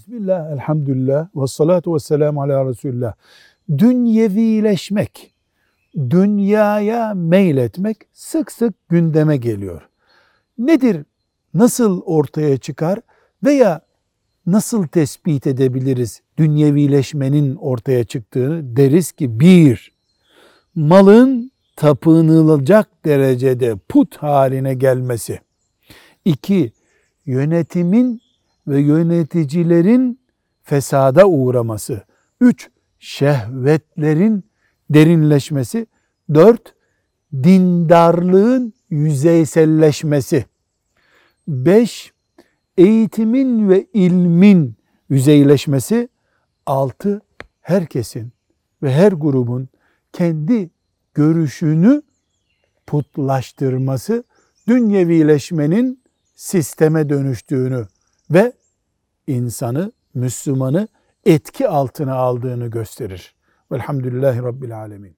Bismillah, elhamdülillah, ve salatu ve selamu ala Resulullah. Dünyevileşmek, dünyaya meyletmek sık sık gündeme geliyor. Nedir, nasıl ortaya çıkar veya nasıl tespit edebiliriz dünyevileşmenin ortaya çıktığını? Deriz ki bir, malın tapınılacak derecede put haline gelmesi. İki, yönetimin ve yöneticilerin fesada uğraması. Üç, şehvetlerin derinleşmesi. Dört, dindarlığın yüzeyselleşmesi. Beş, eğitimin ve ilmin yüzeyleşmesi. Altı, herkesin ve her grubun kendi görüşünü putlaştırması, dünyevileşmenin sisteme dönüştüğünü ve insanı, Müslümanı etki altına aldığını gösterir. Velhamdülillahi Rabbil Alemin.